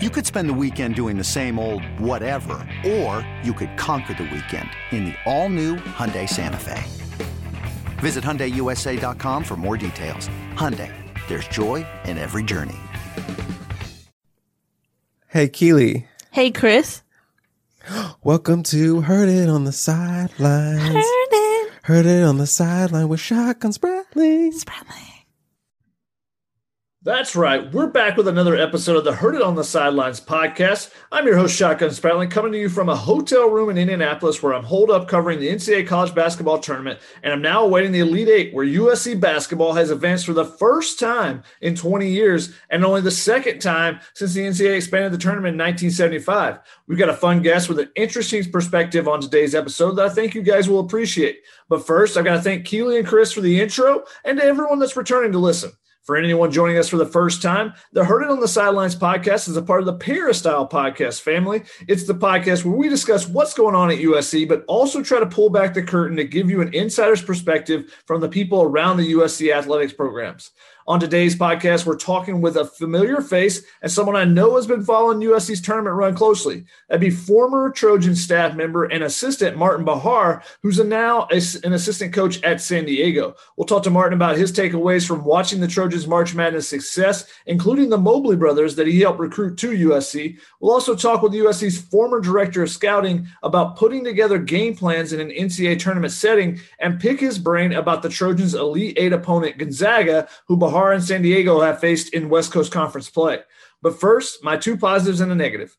You could spend the weekend doing the same old whatever, or you could conquer the weekend in the all-new Hyundai Santa Fe. Visit HyundaiUSA.com for more details. Hyundai, there's joy in every journey. Hey, Keely. Hey, Chris. Welcome to Heard It on the Sidelines. Heard it. Heard It on the Sideline with Shotgun Spratling. Spratling. That's right. We're back with another episode of the Heard It on the Sidelines podcast. I'm your host, Shotgun Spratling, coming to you from a hotel room in Indianapolis where I'm holed up covering the NCAA college basketball tournament. And I'm now awaiting the Elite Eight, where USC basketball has advanced for the first time in 20 years and only the second time since the NCAA expanded the tournament in 1975. We've got a fun guest with an interesting perspective on today's episode that I think you guys will appreciate. But first, I've got to thank Keely and Chris for the intro and to everyone that's returning to listen. For anyone joining us for the first time, the Heard It on the Sidelines podcast is a part of the Peristyle podcast family. It's the podcast where we discuss what's going on at USC, but also try to pull back the curtain to give you an insider's perspective from the people around the USC athletics programs. On today's podcast, we're talking with a familiar face and someone I know has been following USC's tournament run closely. That'd be former Trojan staff member and assistant Martin Bahar, who's now an assistant coach at San Diego. We'll talk to Martin about his takeaways from watching the Trojans' March Madness success, including the Mobley brothers that he helped recruit to USC. We'll also talk with USC's former director of scouting about putting together game plans in an NCAA tournament setting and pick his brain about the Trojans' Elite Eight opponent, Gonzaga, who Bahar Bahar and San Diego have faced in West Coast Conference play. But first, my two positives and a negative.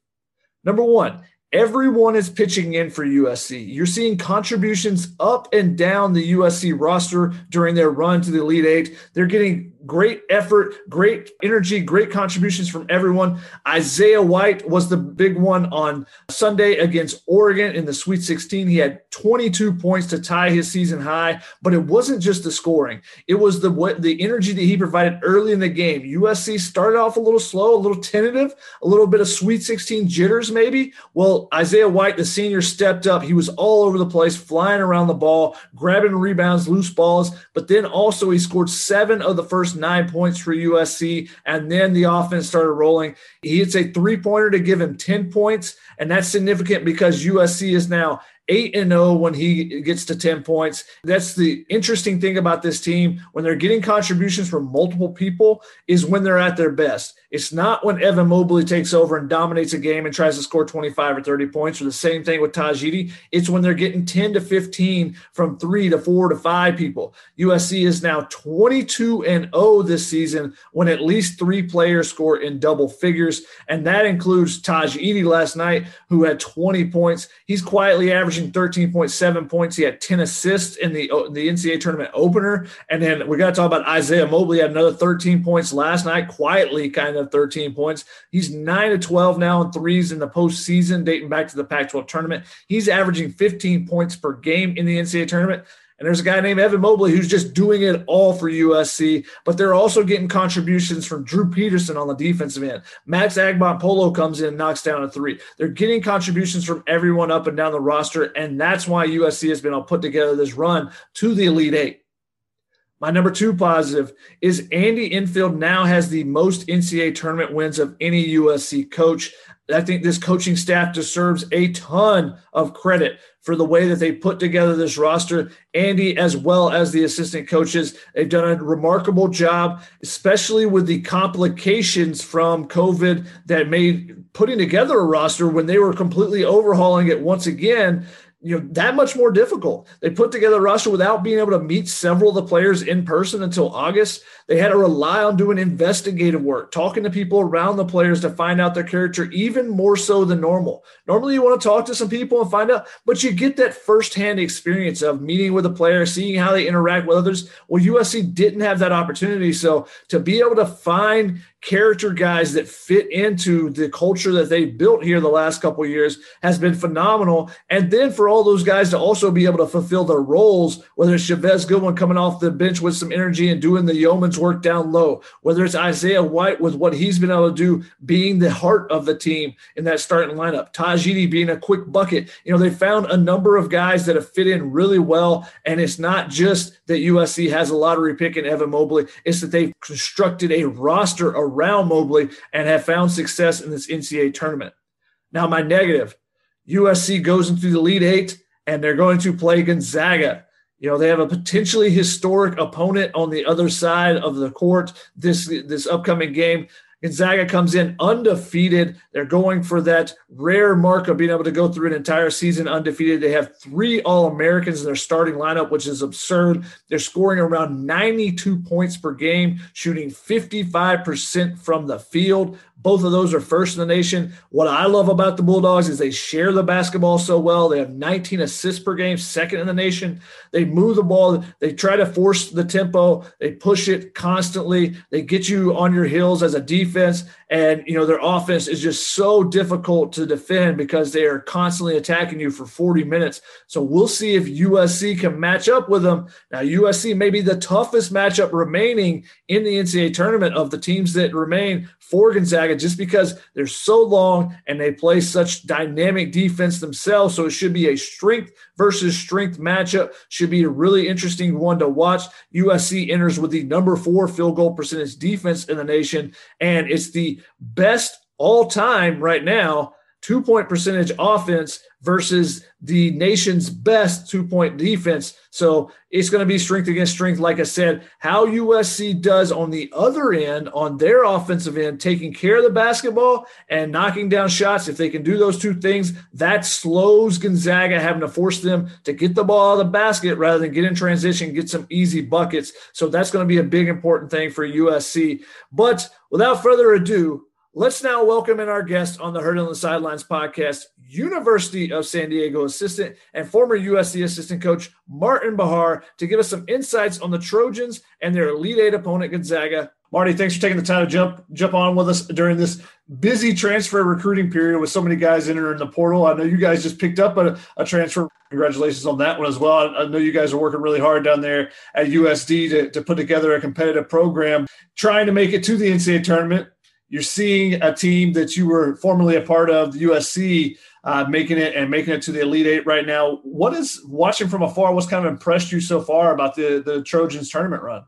Number one, everyone is pitching in for USC. You're seeing contributions up and down the USC roster during their run to the Elite Eight. They're getting great effort, great energy, great contributions from everyone. Isaiah White was the big one on Sunday against Oregon in the Sweet 16. He had 22 points to tie his season high, but it wasn't just the scoring. It was the what, the energy that he provided early in the game. USC started off a little slow, a little tentative, a little bit of Sweet 16 jitters maybe. Well, Isaiah White, the senior, stepped up. He was all over the place, flying around the ball, grabbing rebounds, loose balls, but then also he scored 7 of the first first nine points for USC, and then the offense started rolling. He hits a three pointer to give him 10 points, and that's significant because USC is now 8 and 0 when he gets to 10 points. That's the interesting thing about this team when they're getting contributions from multiple people is when they're at their best. It's not when Evan Mobley takes over and dominates a game and tries to score 25 or 30 points, or the same thing with Tahj Eaddy. It's when they're getting 10 to 15 from three to four to five people. USC is now 22 and 0 this season when at least three players score in double figures. And that includes Tahj Eaddy last night, who had 20 points. He's quietly averaging 13.7 points. He had 10 assists in the, the NCAA tournament opener. And then we got to talk about Isaiah Mobley had another 13 points last night, quietly kind of of 13 points. He's 9 to 12 now in threes in the postseason, dating back to the Pac 12 tournament. He's averaging 15 points per game in the NCAA tournament. And there's a guy named Evan Mobley who's just doing it all for USC, but they're also getting contributions from Drew Peterson on the defensive end. Max Agbonkpolo comes in and knocks down a three. They're getting contributions from everyone up and down the roster, and that's why USC has been able to put together this run to the Elite Eight. My number two positive is Andy Enfield now has the most NCAA tournament wins of any USC coach. I think this coaching staff deserves a ton of credit for the way that they put together this roster. Andy, as well as the assistant coaches, they've done a remarkable job, especially with the complications from COVID that made putting together a roster when they were completely overhauling it once again you know that much more difficult. They put together a roster without being able to meet several of the players in person until August. They had to rely on doing investigative work, talking to people around the players to find out their character even more so than normal. Normally, you want to talk to some people and find out, but you get that firsthand experience of meeting with a player, seeing how they interact with others. Well, USC didn't have that opportunity. So to be able to find character guys that fit into the culture that they built here the last couple years has been phenomenal. And then for all those guys to also be able to fulfill their roles, whether it's Chavez Goodwin coming off the bench with some energy and doing the yeoman's work down low, whether it's Isaiah White with what he's been able to do, being the heart of the team in that starting lineup, Tahj Eaddy being a quick bucket. You know, they found a number of guys that have fit in really well. And it's not just that USC has a lottery pick in Evan Mobley, it's that they've constructed a roster around Mobley and have found success in this NCAA tournament. Now, my negative USC goes into the Elite Eight and they're going to play Gonzaga. You know, they have a potentially historic opponent on the other side of the court this this upcoming game. Gonzaga comes in undefeated. They're going for that rare mark of being able to go through an entire season undefeated. They have three All Americans in their starting lineup, which is absurd. They're scoring around 92 points per game, shooting 55% from the field. Both of those are first in the nation. What I love about the Bulldogs is they share the basketball so well. They have 19 assists per game, second in the nation. They move the ball. They try to force the tempo. They push it constantly. They get you on your heels as a defense. And, you know, their offense is just so difficult to defend because they are constantly attacking you for 40 minutes. So we'll see if USC can match up with them. Now, USC may be the toughest matchup remaining in the NCAA tournament of the teams that remain for Gonzaga just because they're so long and they play such dynamic defense themselves. So it should be a strength versus strength matchup. Should be a really interesting one to watch. USC enters with the number four field goal percentage defense in the nation, and it's the best all time right now two point percentage offense versus the nation's best two point defense. So it's going to be strength against strength. Like I said, how USC does on the other end, on their offensive end, taking care of the basketball and knocking down shots. If they can do those two things, that slows Gonzaga having to force them to get the ball out of the basket rather than get in transition, get some easy buckets. So that's going to be a big important thing for USC. But without further ado, Let's now welcome in our guest on the Heard on the Sidelines podcast, University of San Diego assistant and former USC assistant coach Martin Bahar to give us some insights on the Trojans and their Elite Eight opponent Gonzaga. Marty, thanks for taking the time to jump jump on with us during this busy transfer recruiting period with so many guys entering the portal. I know you guys just picked up a, a transfer. Congratulations on that one as well. I, I know you guys are working really hard down there at USD to, to put together a competitive program, trying to make it to the NCAA tournament you're seeing a team that you were formerly a part of, the USC, uh, making it and making it to the Elite Eight right now. What is watching from afar? What's kind of impressed you so far about the the Trojans tournament run?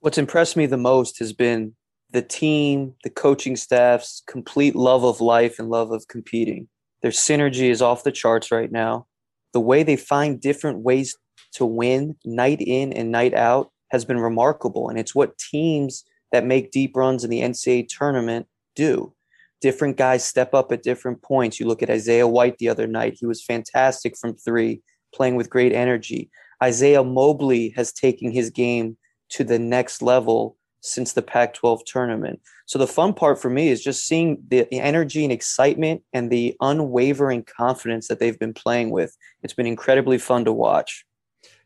What's impressed me the most has been the team, the coaching staff's complete love of life and love of competing. Their synergy is off the charts right now. The way they find different ways to win night in and night out has been remarkable, and it's what teams that make deep runs in the NCAA tournament do. Different guys step up at different points. You look at Isaiah White the other night, he was fantastic from three, playing with great energy. Isaiah Mobley has taken his game to the next level since the Pac 12 tournament. So the fun part for me is just seeing the energy and excitement and the unwavering confidence that they've been playing with. It's been incredibly fun to watch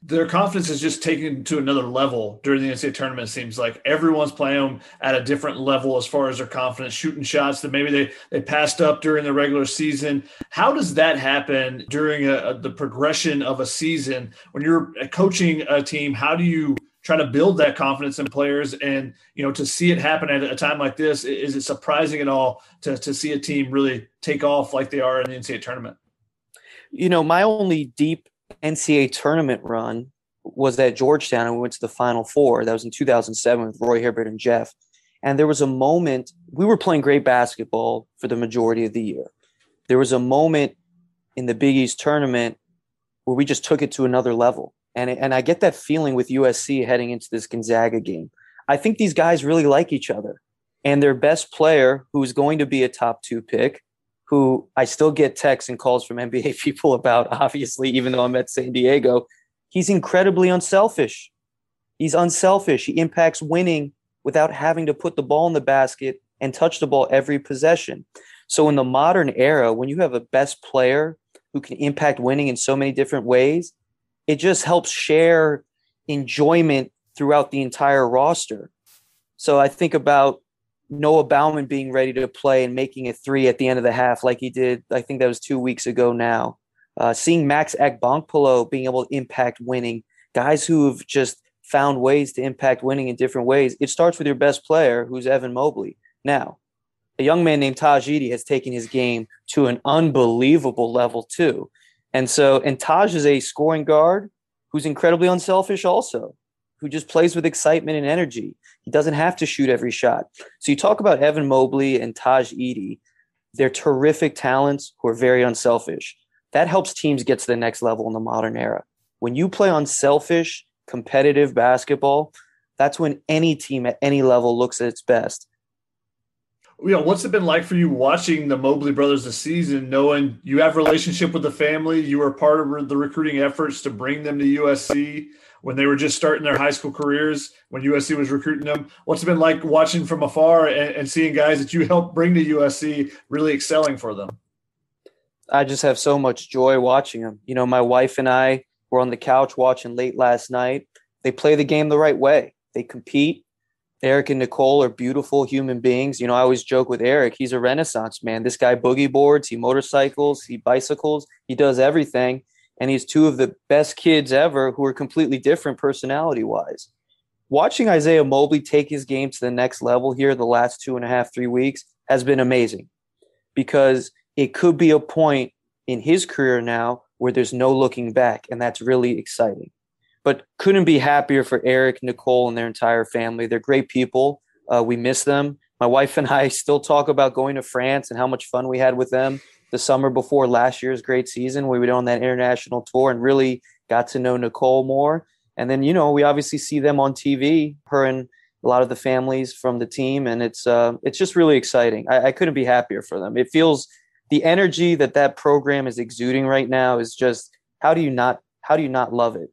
their confidence is just taken to another level during the NCAA tournament. It seems like everyone's playing them at a different level as far as their confidence, shooting shots that maybe they, they passed up during the regular season. How does that happen during a, a, the progression of a season when you're coaching a team? How do you try to build that confidence in players and you know to see it happen at a time like this is it surprising at all to, to see a team really take off like they are in the NCAA tournament? You know, my only deep NCAA tournament run was at Georgetown and we went to the Final Four. That was in 2007 with Roy Hibbert and Jeff. And there was a moment, we were playing great basketball for the majority of the year. There was a moment in the Big East tournament where we just took it to another level. And, and I get that feeling with USC heading into this Gonzaga game. I think these guys really like each other. And their best player, who's going to be a top two pick, who I still get texts and calls from NBA people about, obviously, even though I'm at San Diego. He's incredibly unselfish. He's unselfish. He impacts winning without having to put the ball in the basket and touch the ball every possession. So, in the modern era, when you have a best player who can impact winning in so many different ways, it just helps share enjoyment throughout the entire roster. So, I think about Noah Baumann being ready to play and making it three at the end of the half, like he did, I think that was two weeks ago now. Uh, seeing Max Agbonkpolo being able to impact winning, guys who have just found ways to impact winning in different ways. It starts with your best player, who's Evan Mobley. Now, a young man named Tahj Eaddy has taken his game to an unbelievable level too. And so, and Tahj is a scoring guard who's incredibly unselfish also. Who just plays with excitement and energy. He doesn't have to shoot every shot. So you talk about Evan Mobley and Tahj Eaddy. They're terrific talents who are very unselfish. That helps teams get to the next level in the modern era. When you play unselfish, competitive basketball, that's when any team at any level looks at its best. You know, what's it been like for you watching the Mobley brothers this season, knowing you have relationship with the family, you were part of the recruiting efforts to bring them to USC when they were just starting their high school careers, when USC was recruiting them. What's it been like watching from afar and, and seeing guys that you helped bring to USC really excelling for them? I just have so much joy watching them. You know, my wife and I were on the couch watching late last night. They play the game the right way. They compete. Eric and Nicole are beautiful human beings. You know, I always joke with Eric, he's a renaissance man. This guy boogie boards, he motorcycles, he bicycles, he does everything. And he's two of the best kids ever who are completely different personality wise. Watching Isaiah Mobley take his game to the next level here the last two and a half, three weeks has been amazing because it could be a point in his career now where there's no looking back. And that's really exciting but couldn't be happier for Eric, Nicole, and their entire family. They're great people. Uh, we miss them. My wife and I still talk about going to France and how much fun we had with them the summer before last year's great season. We were on that international tour and really got to know Nicole more. And then, you know, we obviously see them on TV, her and a lot of the families from the team, and it's uh, it's just really exciting. I, I couldn't be happier for them. It feels the energy that that program is exuding right now is just how do you not how do you not love it?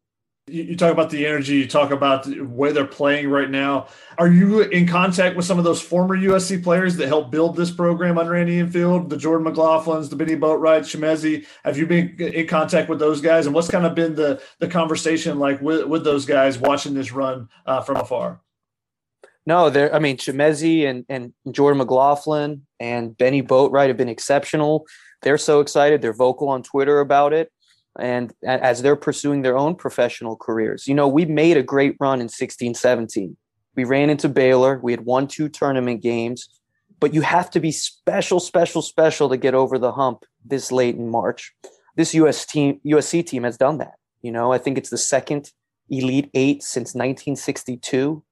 You talk about the energy, you talk about where they're playing right now. Are you in contact with some of those former USC players that helped build this program under Andy Enfield, the Jordan McLaughlins, the Bennie Boatwright, Chimezie? Have you been in contact with those guys? And what's kind of been the, the conversation like with, with those guys watching this run uh, from afar? No, there. I mean, Chimezie and, and Jordan McLaughlin and Bennie Boatwright have been exceptional. They're so excited. They're vocal on Twitter about it and as they're pursuing their own professional careers. You know, we made a great run in 16 17. We ran into Baylor, we had won two tournament games, but you have to be special, special, special to get over the hump this late in March. This US team, USC team has done that. You know, I think it's the second Elite Eight since 1962.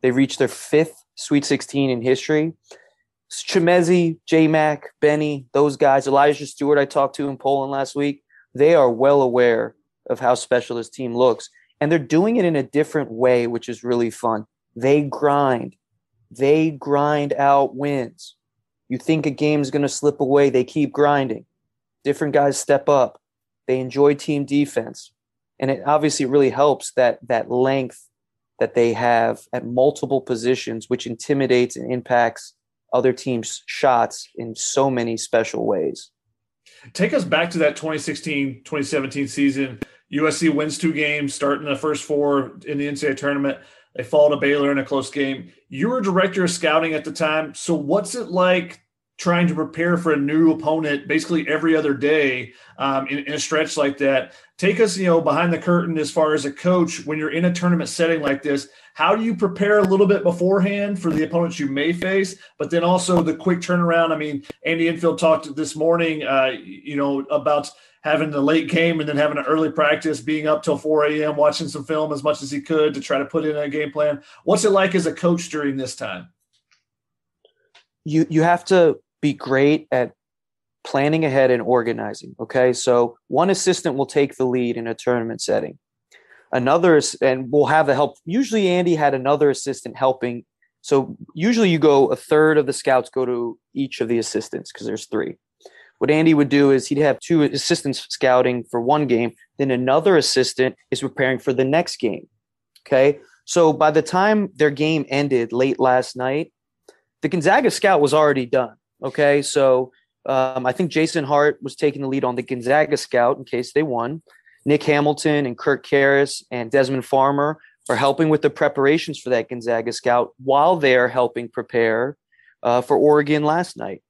They reached their fifth Sweet 16 in history. Chimezie, J Mac, Benny, those guys, Elijah Stewart, I talked to in Poland last week they are well aware of how special this team looks. And they're doing it in a different way, which is really fun. They grind, they grind out wins. You think a game's going to slip away, they keep grinding. Different guys step up. They enjoy team defense. And it obviously really helps that that length that they have at multiple positions, which intimidates and impacts other teams' shots in so many special ways. Take us back to that 2016 2017 season. USC wins two games, starting the first four in the NCAA tournament. They fall to Baylor in a close game. You were director of scouting at the time. So, what's it like trying to prepare for a new opponent basically every other day um, in, in, a stretch like that? Take us, you know, behind the curtain as far as a coach when you're in a tournament setting like this. How do you prepare a little bit beforehand for the opponents you may face, but then also the quick turnaround? I mean, Andy Enfield talked this morning, uh, you know, about having the late game and then having an early practice, being up till 4 a.m., watching some film as much as he could to try to put in a game plan. What's it like as a coach during this time? You you have to be great at planning ahead and organizing. Okay, so one assistant will take the lead in a tournament setting. Another and we'll have the help usually andy had another assistant helping. So usually you go a third of the scouts go to each of the assistants because there's three. What andy would do is he'd have two assistants scouting for one game then another assistant is preparing for the next game okay? So by the time their game ended late last night the gonzaga scout was already done okay so um, i think jason hart was taking the lead on the gonzaga scout in case they won Nick Hamilton and Kirk Karras and Desmond Farmer are helping with the preparations for that Gonzaga scout while they're helping prepare uh, for Oregon last night.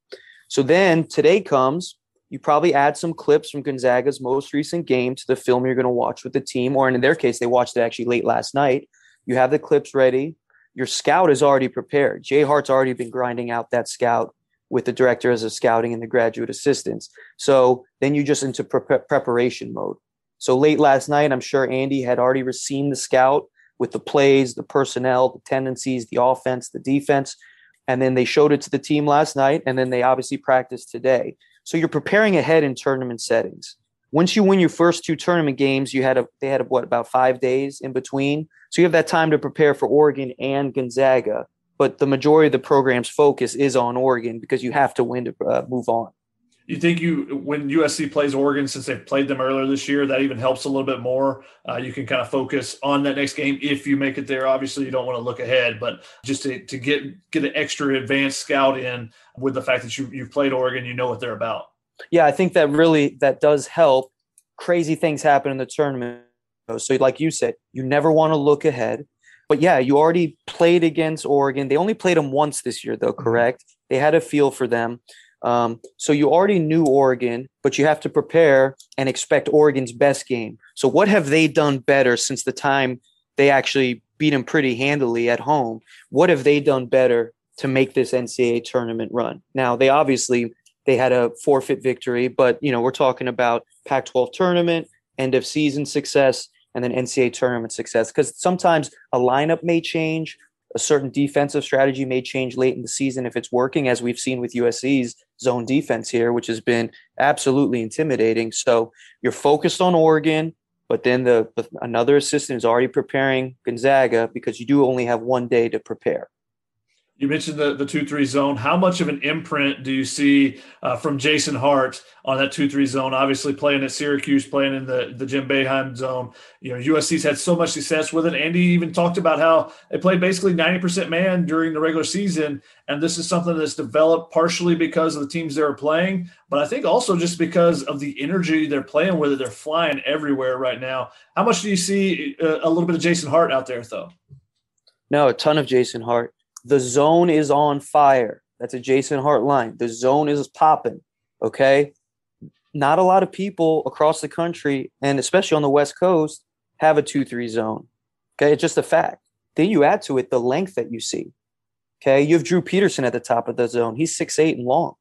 So then today comes, you probably add some clips from Gonzaga's most recent game to the film you're going to watch with the team, or in their case, they watched it actually late last night. You have the clips ready. Your scout is already prepared. Jay Hart's already been grinding out that scout with the directors of scouting and the graduate assistants. So then you just into pre- preparation mode. So late last night, I'm sure Andy had already received the scout with the plays, the personnel, the tendencies, the offense, the defense. And then they showed it to the team last night, and then they obviously practiced today. So you're preparing ahead in tournament settings. Once you win your first two tournament games, you had a they had a, what about five days in between, so you have that time to prepare for Oregon and Gonzaga. But the majority of the program's focus is on Oregon because you have to win to uh, move on. You think you when USC plays Oregon, since they've played them earlier this year, that even helps a little bit more. Uh, you can kind of focus on that next game if you make it there. Obviously, you don't want to look ahead, but just to, to get get an extra advanced scout in with the fact that you you've played Oregon, you know what they're about. Yeah, I think that really that does help. Crazy things happen in the tournament. So, like you said, you never want to look ahead. But yeah, you already played against Oregon. They only played them once this year, though, mm-hmm. correct? They had a feel for them. Um, so you already knew Oregon, but you have to prepare and expect Oregon's best game. So what have they done better since the time they actually beat them pretty handily at home? What have they done better to make this NCAA tournament run? Now they obviously they had a forfeit victory, but you know we're talking about Pac-12 tournament, end of season success, and then NCAA tournament success. Because sometimes a lineup may change, a certain defensive strategy may change late in the season if it's working, as we've seen with USC's zone defense here, which has been absolutely intimidating. So you're focused on Oregon, but then the, the another assistant is already preparing Gonzaga because you do only have one day to prepare. You mentioned the the two three zone. How much of an imprint do you see uh, from Jason Hart on that two three zone? Obviously, playing at Syracuse, playing in the the Jim Boeheim zone. You know, USC's had so much success with it. Andy even talked about how they played basically ninety percent man during the regular season, and this is something that's developed partially because of the teams they were playing, but I think also just because of the energy they're playing with it. They're flying everywhere right now. How much do you see uh, a little bit of Jason Hart out there, though? No, a ton of Jason Hart. The zone is on fire. That's a Jason Hart line. The zone is popping. Okay. Not a lot of people across the country, and especially on the West Coast, have a 2 3 zone. Okay. It's just a fact. Then you add to it the length that you see. Okay. You have Drew Peterson at the top of the zone. He's six eight and long.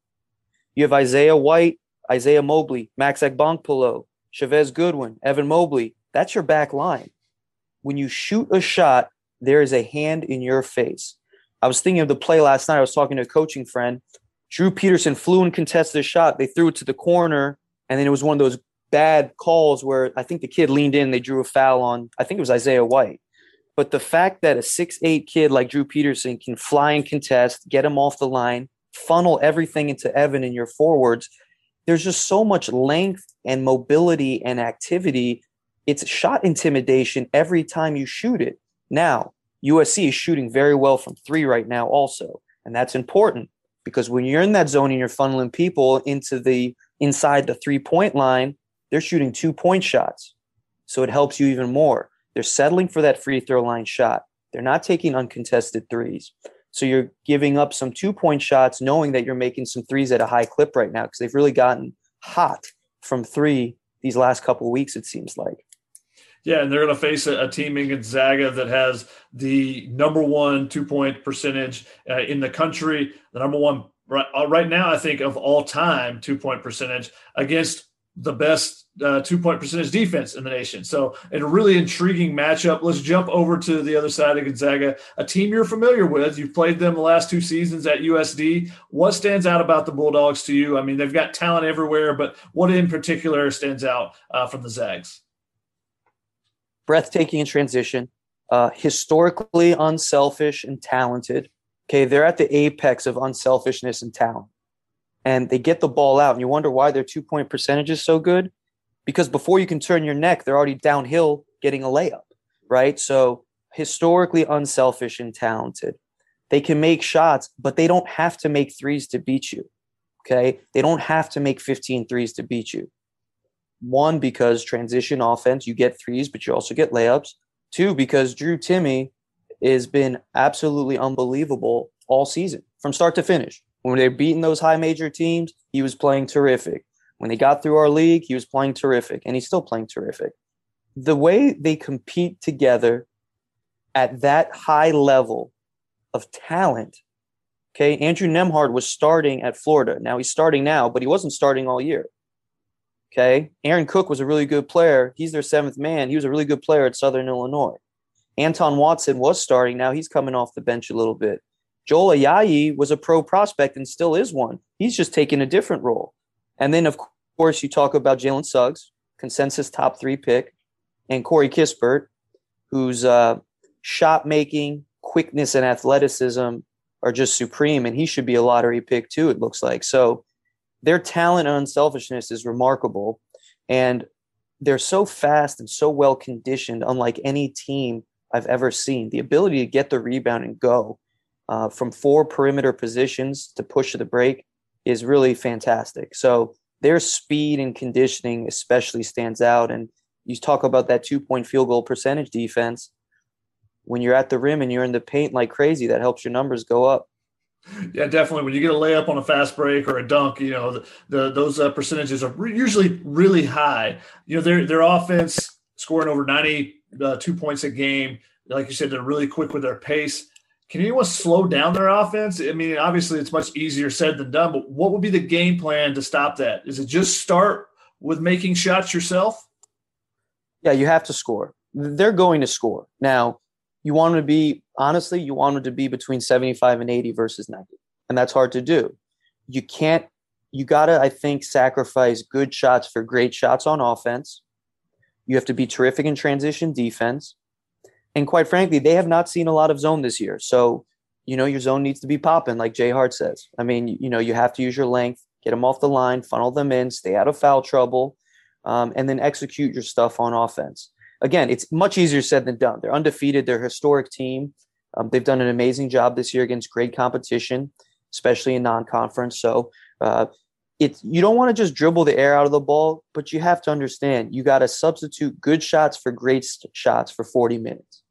You have Isaiah White, Isaiah Mobley, Max Agbonkpolo, Chavez Goodwin, Evan Mobley. That's your back line. When you shoot a shot, there is a hand in your face. I was thinking of the play last night. I was talking to a coaching friend. Drew Peterson flew and contested a shot. They threw it to the corner, and then it was one of those bad calls where I think the kid leaned in. They drew a foul on. I think it was Isaiah White. But the fact that a six eight kid like Drew Peterson can fly and contest, get him off the line, funnel everything into Evan and your forwards, there's just so much length and mobility and activity. It's shot intimidation every time you shoot it. Now, USC is shooting very well from three right now, also. And that's important because when you're in that zone and you're funneling people into the inside the three point line, they're shooting two point shots. So it helps you even more. They're settling for that free throw line shot. They're not taking uncontested threes. So you're giving up some two point shots, knowing that you're making some threes at a high clip right now because they've really gotten hot from three these last couple weeks, it seems like. Yeah, and they're going to face a, a, team in Gonzaga that has the number one two point percentage uh, in the country, the number one right, uh, right now, I think, of all time two point percentage against the best uh, two point percentage defense in the nation. So, a really intriguing matchup. Let's jump over to the other side of Gonzaga, a team you're familiar with. You've played them the last two seasons at USD. What stands out about the Bulldogs to you? I mean, they've got talent everywhere, but what in particular stands out uh, from the Zags? Breathtaking in transition, uh, historically unselfish and talented. Okay, they're at the apex of unselfishness and talent. And they get the ball out, and you wonder why their two point percentage is so good. Because before you can turn your neck, they're already downhill getting a layup, right? So, historically unselfish and talented. They can make shots, but they don't have to make threes to beat you. Okay. They don't have to make 15 threes to beat you. One, because transition offense, you get threes, but you also get layups. Two, because Drew Timme has been absolutely unbelievable all season from start to finish. When they're beating those high major teams, he was playing terrific. When they got through our league, he was playing terrific, and he's still playing terrific. The way they compete together at that high level of talent, okay, Andrew Nembhard was starting at Florida. Now he's starting now, but he wasn't starting all year. Okay. Aaron Cook was a really good player. He's their seventh man. He was a really good player at Southern Illinois. Anton Watson was starting. Now he's coming off the bench a little bit. Joel Ayayi was a pro prospect and still is one. He's just taking a different role. And then, of course, you talk about Jalen Suggs, consensus top three pick, and Corey Kispert, whose uh, shot making, quickness, and athleticism are just supreme. And he should be a lottery pick, too, it looks like. So their talent and unselfishness is remarkable. And they're so fast and so well conditioned, unlike any team I've ever seen. The ability to get the rebound and go uh, from four perimeter positions to push the break is really fantastic. So their speed and conditioning especially stands out. And you talk about that two point field goal percentage defense. When you're at the rim and you're in the paint like crazy, that helps your numbers go up. Yeah, definitely. When you get a layup on a fast break or a dunk, you know the, the those uh, percentages are re- usually really high. You know their their offense scoring over ninety uh, two points a game. Like you said, they're really quick with their pace. Can anyone slow down their offense? I mean, obviously it's much easier said than done, but what would be the game plan to stop that? Is it just start with making shots yourself? Yeah, you have to score. They're going to score. Now, you want them to be, honestly, you want them to be between 75 and 80 versus 90. And that's hard to do. You can't, you got to, I think, sacrifice good shots for great shots on offense. You have to be terrific in transition defense. And quite frankly, they have not seen a lot of zone this year. So, you know, your zone needs to be popping, like Jay Hart says. I mean, you know, you have to use your length, get them off the line, funnel them in, stay out of foul trouble, um, and then execute your stuff on offense. Again, it's much easier said than done. They're undefeated. They're a historic team. Um, they've done an amazing job this year against great competition, especially in non-conference. So, uh, it's you don't want to just dribble the air out of the ball, but you have to understand you got to substitute good shots for great shots for 40 minutes.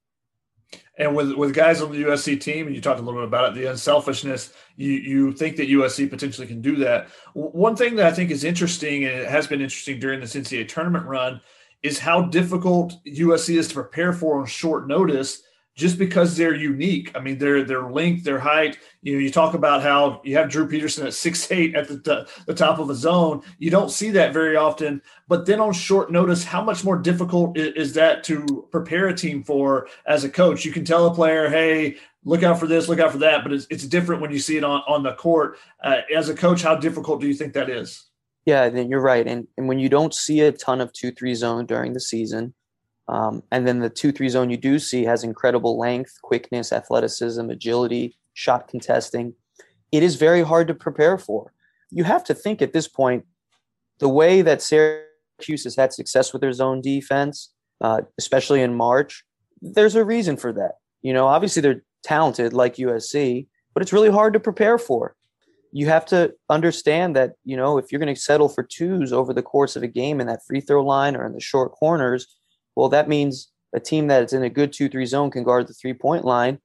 And with with guys on the USC team, and you talked a little bit about it, the unselfishness. You you think that USC potentially can do that. One thing that I think is interesting, and it has been interesting during this NCAA tournament run, is how difficult USC is to prepare for on short notice just because they're unique. I mean, their their length, their height. You know, you talk about how you have Drew Peterson at six eight at the the top of a zone. You don't see that very often. But then on short notice, how much more difficult is that to prepare a team for as a coach? You can tell a player, "Hey, look out for this, look out for that," but it's it's different when you see it on on the court. Uh, as a coach, how difficult do you think that is? Yeah, then you're right. And and when you don't see a ton of two three zone during the season um, and then the 2 3 zone you do see has incredible length, quickness, athleticism, agility, shot contesting. It is very hard to prepare for. You have to think at this point the way that Syracuse has had success with their zone defense, uh, especially in March, there's a reason for that. You know, obviously they're talented like USC, but it's really hard to prepare for. You have to understand that, you know, if you're going to settle for twos over the course of a game in that free throw line or in the short corners, well, that means a team that's in a good 2 3 zone can guard the three point line.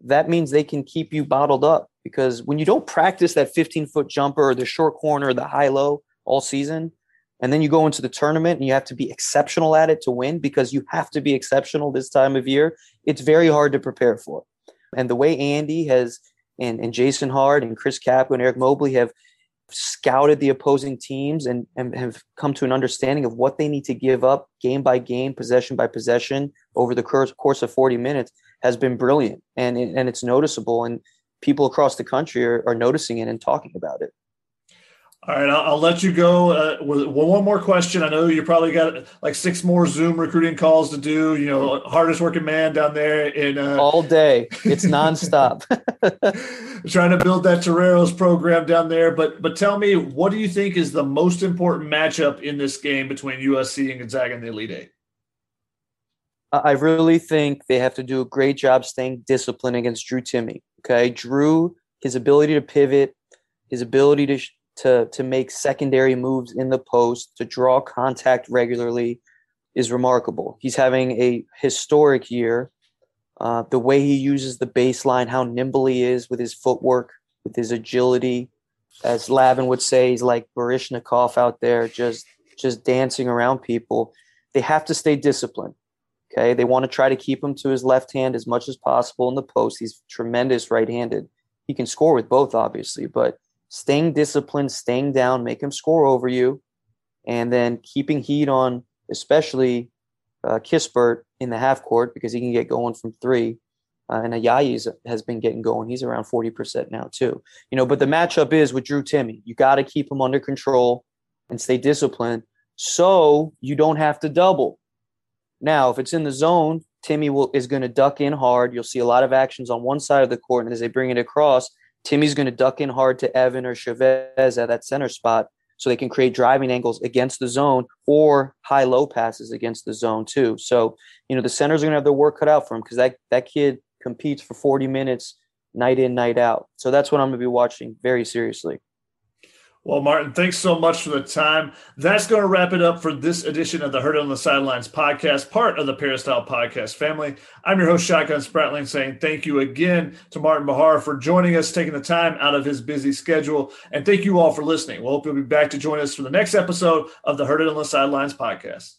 That means they can keep you bottled up because when you don't practice that 15 foot jumper or the short corner or the high low all season, and then you go into the tournament and you have to be exceptional at it to win because you have to be exceptional this time of year, it's very hard to prepare for. And the way Andy has and, and Jason Hart and Chris Capko and Eric Mobley have scouted the opposing teams and, and have come to an understanding of what they need to give up game by game, possession by possession over the course of 40 minutes has been brilliant. And, and it's noticeable. And people across the country are, are noticing it and talking about it. All right, I'll, I'll let you go uh, with one more question. I know you probably got like six more Zoom recruiting calls to do. You know, hardest working man down there in uh, all day. It's nonstop. trying to build that Toreros program down there. But but tell me, what do you think is the most important matchup in this game between USC and Gonzaga in the Elite Eight? I really think they have to do a great job staying disciplined against Drew Timme. Okay, Drew, his ability to pivot, his ability to to to make secondary moves in the post, to draw contact regularly is remarkable. He's having a historic year. Uh, the way he uses the baseline, how nimble he is with his footwork, with his agility, as Lavin would say, he's like Baryshnikov out there, just just dancing around people. They have to stay disciplined. Okay, they want to try to keep him to his left hand as much as possible in the post. He's tremendous right-handed. He can score with both, obviously, but staying disciplined, staying down, make him score over you, and then keeping heat on, especially uh, Kispert in the half court because he can get going from three. Uh, and Ayayi has been getting going. He's around 40% now, too. You know, but the matchup is with Drew Timme. You got to keep him under control and stay disciplined so you don't have to double. Now, if it's in the zone, Timme will, is going to duck in hard. You'll see a lot of actions on one side of the court. And as they bring it across, Timme's going to duck in hard to Evan or Chavez at that center spot so they can create driving angles against the zone or high low passes against the zone too. So, you know, the centers are going to have their work cut out for him because that, that kid competes for 40 minutes night in, night out. So that's what I'm going to be watching very seriously. Well, Martin, thanks so much for the time. That's going to wrap it up for this edition of the Heard It on the Sidelines podcast, part of the Peristyle podcast family. I'm your host, Shotgun Spratling, saying thank you again to Martin Bahar for joining us, taking the time out of his busy schedule. And thank you all for listening. We'll hope you'll be back to join us for the next episode of the Heard It on the Sidelines podcast.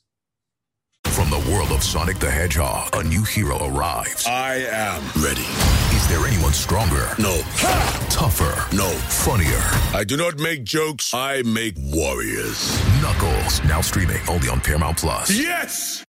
From the world of Sonic the Hedgehog, a new hero arrives. I am ready. There anyone stronger? No. Tougher? No. Funnier? I do not make jokes, I make warriors. Knuckles, now streaming only on Paramount Plus. Yes!